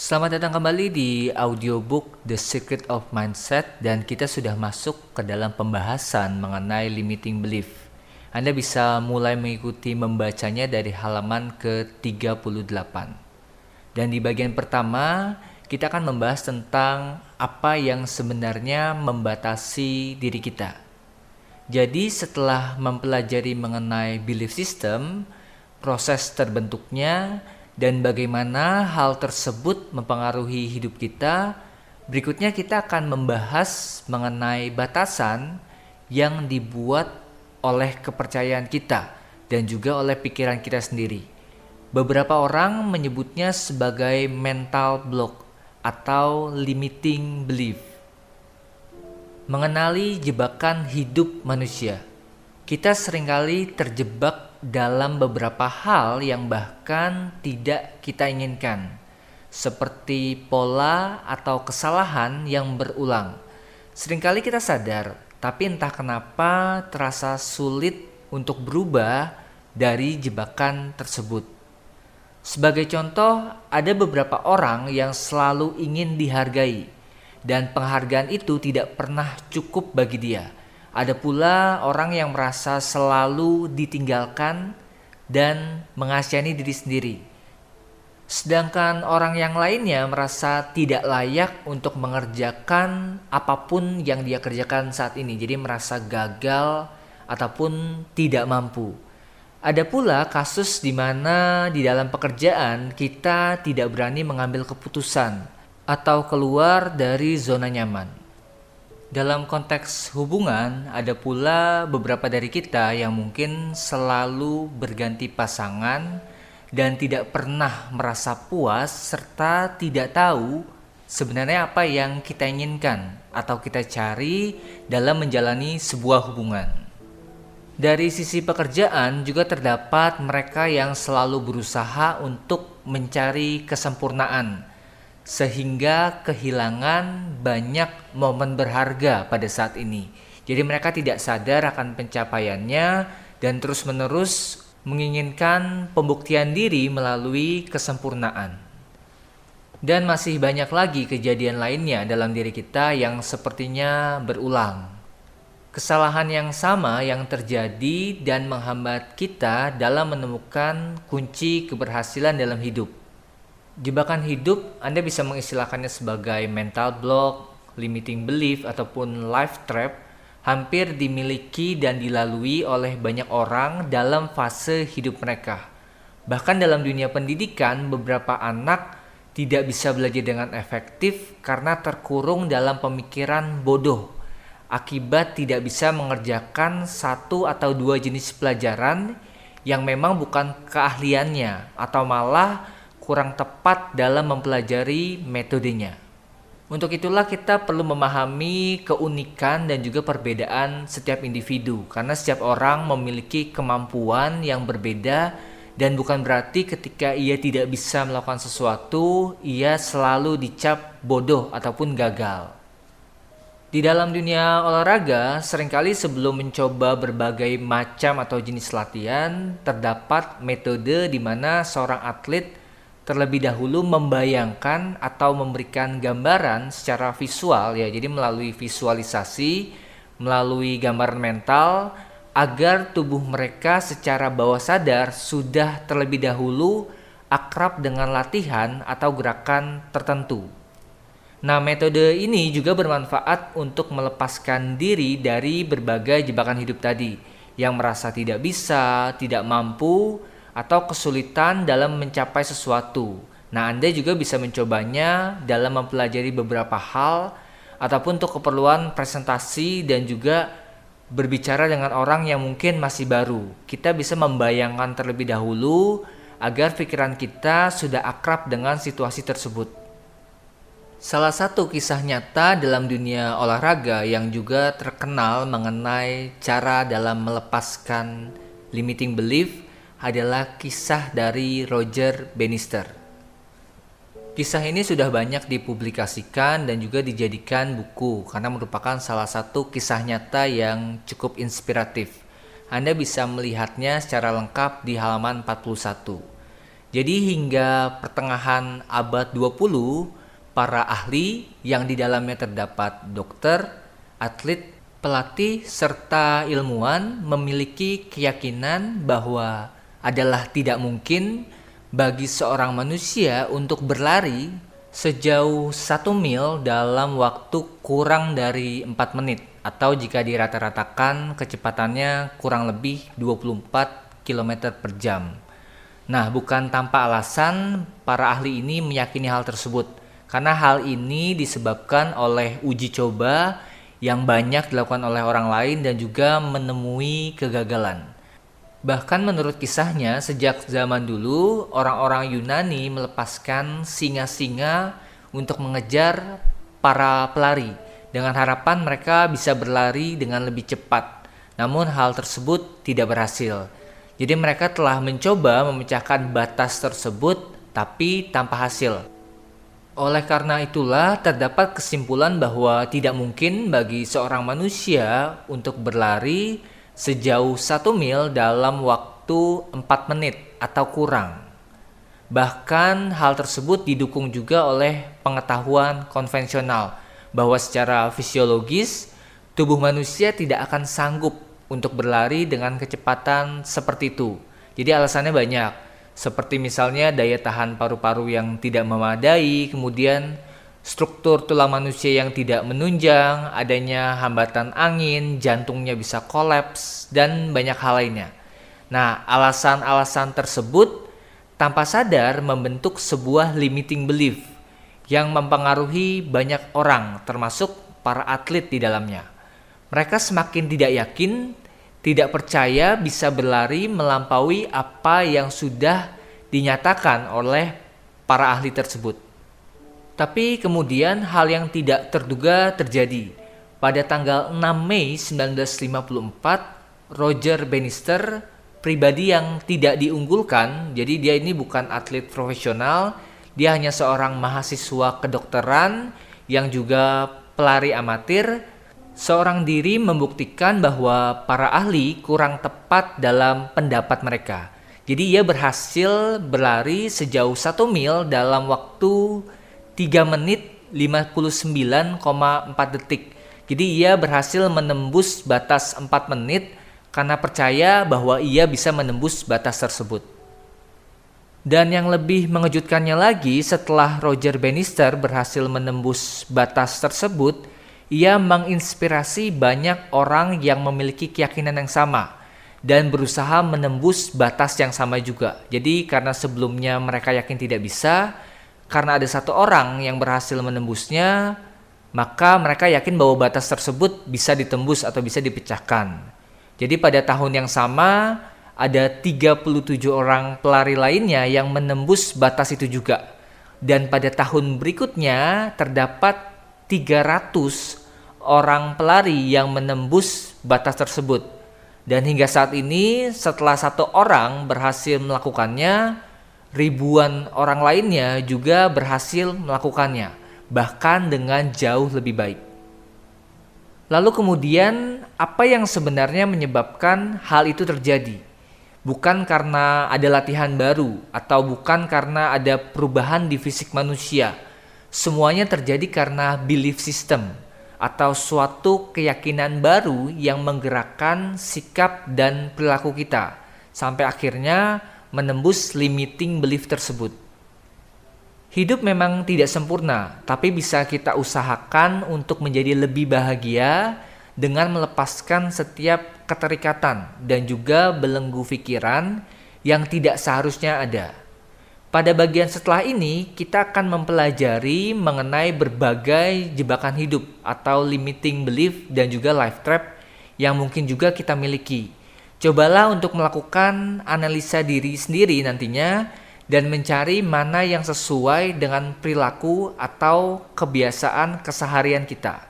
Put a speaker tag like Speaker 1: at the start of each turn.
Speaker 1: Selamat datang kembali di audiobook The Secret of Mindset dan kita sudah masuk ke dalam pembahasan mengenai limiting belief. Anda bisa mulai mengikuti membacanya dari halaman ke-38. Dan di bagian pertama, kita akan membahas tentang apa yang sebenarnya membatasi diri kita. Jadi setelah mempelajari mengenai belief system, proses terbentuknya, dan bagaimana hal tersebut mempengaruhi hidup kita. Berikutnya kita akan membahas mengenai batasan yang dibuat oleh kepercayaan kita dan juga oleh pikiran kita sendiri. Beberapa orang menyebutnya sebagai mental block atau limiting belief. Mengenali jebakan hidup manusia. Kita sering kali terjebak dalam beberapa hal yang bahkan tidak kita inginkan, seperti pola atau kesalahan yang berulang. Seringkali kita sadar, tapi entah kenapa terasa sulit untuk berubah dari jebakan tersebut. Sebagai contoh, ada beberapa orang yang selalu ingin dihargai, dan penghargaan itu tidak pernah cukup bagi dia ada pula orang yang merasa selalu ditinggalkan dan mengasihani diri sendiri. Sedangkan orang yang lainnya merasa tidak layak untuk mengerjakan apa pun yang dia kerjakan saat ini. Jadi merasa gagal ataupun tidak mampu. Ada pula kasus di mana di dalam pekerjaan kita tidak berani mengambil keputusan atau keluar dari zona nyaman. Dalam konteks hubungan, ada pula beberapa dari kita yang mungkin selalu berganti pasangan dan tidak pernah merasa puas serta tidak tahu sebenarnya apa yang kita inginkan atau kita cari dalam menjalani sebuah hubungan. Dari sisi pekerjaan juga terdapat mereka yang selalu berusaha untuk mencari kesempurnaan sehingga kehilangan banyak momen berharga pada saat ini. Jadi mereka tidak sadar akan pencapaiannya dan terus-menerus menginginkan pembuktian diri melalui kesempurnaan. Dan masih banyak lagi kejadian lainnya dalam diri kita yang sepertinya berulang. Kesalahan yang sama yang terjadi dan menghambat kita dalam menemukan kunci keberhasilan dalam hidup. Jebakan hidup Anda bisa mengistilahkannya sebagai mental block, limiting belief ataupun life trap hampir dimiliki dan dilalui oleh banyak orang dalam fase hidup mereka. Bahkan dalam dunia pendidikan, beberapa anak tidak bisa belajar dengan efektif karena terkurung dalam pemikiran bodoh akibat tidak bisa mengerjakan satu atau dua jenis pelajaran yang memang bukan keahliannya atau malah kurang tepat dalam mempelajari metodenya. Untuk itulah kita perlu memahami keunikan dan juga perbedaan setiap individu karena setiap orang memiliki kemampuan yang berbeda dan bukan berarti ketika ia tidak bisa melakukan sesuatu ia selalu dicap bodoh ataupun gagal. Di dalam dunia olahraga, sering kali sebelum mencoba berbagai macam atau jenis latihan, terdapat metode di mana seorang atlet terlebih dahulu membayangkan atau memberikan gambaran secara visual ya jadi melalui visualisasi melalui gambaran mental agar tubuh mereka secara bawah sadar sudah terlebih dahulu akrab dengan latihan atau gerakan tertentu. Nah, metode ini juga bermanfaat untuk melepaskan diri dari berbagai jebakan hidup tadi yang merasa tidak bisa, tidak mampu, atau kesulitan dalam mencapai sesuatu. Nah, Anda juga bisa mencobanya dalam mempelajari beberapa hal ataupun untuk keperluan presentasi dan juga berbicara dengan orang yang mungkin masih baru. Kita bisa membayangkan terlebih dahulu agar pikiran kita sudah akrab dengan situasi tersebut. Salah satu kisah nyata dalam dunia olahraga yang juga terkenal mengenai cara dalam melepaskan limiting belief adalah kisah dari Roger Bannister. Kisah ini sudah banyak dipublikasikan dan juga dijadikan buku karena merupakan salah satu kisah nyata yang cukup inspiratif. Anda bisa melihatnya secara lengkap di halaman 41. Jadi hingga pertengahan abad 20, para ahli yang di dalamnya terdapat dokter, atlet, pelatih, serta ilmuwan memiliki keyakinan bahwa adalah tidak mungkin bagi seorang manusia untuk berlari sejauh satu mil dalam waktu kurang dari 4 menit atau jika dirata-ratakan kecepatannya kurang lebih 24 km per jam. Nah, bukan tanpa alasan para ahli ini meyakini hal tersebut karena hal ini disebabkan oleh uji coba yang banyak dilakukan oleh orang lain dan juga menemui kegagalan. Bahkan menurut kisahnya, sejak zaman dulu orang-orang Yunani melepaskan singa-singa untuk mengejar para pelari dengan harapan mereka bisa berlari dengan lebih cepat. Namun hal tersebut tidak berhasil. Jadi mereka telah mencoba memecahkan batas tersebut tapi tanpa hasil. Oleh karena itulah terdapat kesimpulan bahwa tidak mungkin bagi seorang manusia untuk berlari sejauh satu mil dalam waktu 4 menit atau kurang. Bahkan hal tersebut didukung juga oleh pengetahuan konvensional bahwa secara fisiologis tubuh manusia tidak akan sanggup untuk berlari dengan kecepatan seperti itu. Jadi alasannya banyak seperti misalnya daya tahan paru-paru yang tidak memadai, kemudian struktur tulang manusia yang tidak menunjang, adanya hambatan angin, jantungnya bisa kolaps, dan banyak hal lainnya. Nah, alasan-alasan tersebut tanpa sadar membentuk sebuah limiting belief yang mempengaruhi banyak orang, termasuk para atlet di dalamnya. Mereka semakin tidak yakin tidak percaya bisa berlari melampaui apa yang sudah dinyatakan oleh para ahli tersebut. Tapi kemudian hal yang tidak terduga terjadi. Pada tanggal 6 Mei 1954, Roger Bannister, pribadi yang tidak diunggulkan, jadi dia ini bukan atlet profesional, dia hanya seorang mahasiswa kedokteran yang juga pelari amatir, seorang diri membuktikan bahwa para ahli kurang tepat dalam pendapat mereka. Jadi ia berhasil berlari sejauh satu mil dalam waktu 3 menit 59,4 detik. Jadi ia berhasil menembus batas 4 menit karena percaya bahwa ia bisa menembus batas tersebut. Dan yang lebih mengejutkannya lagi setelah Roger Bannister berhasil menembus batas tersebut, ia menginspirasi banyak orang yang memiliki keyakinan yang sama dan berusaha menembus batas yang sama juga. Jadi karena sebelumnya mereka yakin tidak bisa, karena ada satu orang yang berhasil menembusnya, maka mereka yakin bahwa batas tersebut bisa ditembus atau bisa dipecahkan. Jadi pada tahun yang sama ada 37 orang pelari lainnya yang menembus batas itu juga. Dan pada tahun berikutnya terdapat 300 orang pelari yang menembus batas tersebut. Dan hingga saat ini setelah satu orang berhasil melakukannya, ribuan orang lainnya juga berhasil melakukannya, bahkan dengan jauh lebih baik. Lalu kemudian apa yang sebenarnya menyebabkan hal itu terjadi? Bukan karena ada latihan baru atau bukan karena ada perubahan di fisik manusia. Semuanya terjadi karena belief system atau suatu keyakinan baru yang menggerakkan sikap dan perilaku kita sampai akhirnya menembus limiting belief tersebut. Hidup memang tidak sempurna, tapi bisa kita usahakan untuk menjadi lebih bahagia dengan melepaskan setiap keterikatan dan juga belenggu pikiran yang tidak seharusnya ada. Pada bagian setelah ini, kita akan mempelajari mengenai berbagai jebakan hidup atau limiting belief dan juga life trap yang mungkin juga kita miliki. Cobalah untuk melakukan analisa diri sendiri nantinya dan mencari mana yang sesuai dengan perilaku atau kebiasaan keseharian kita.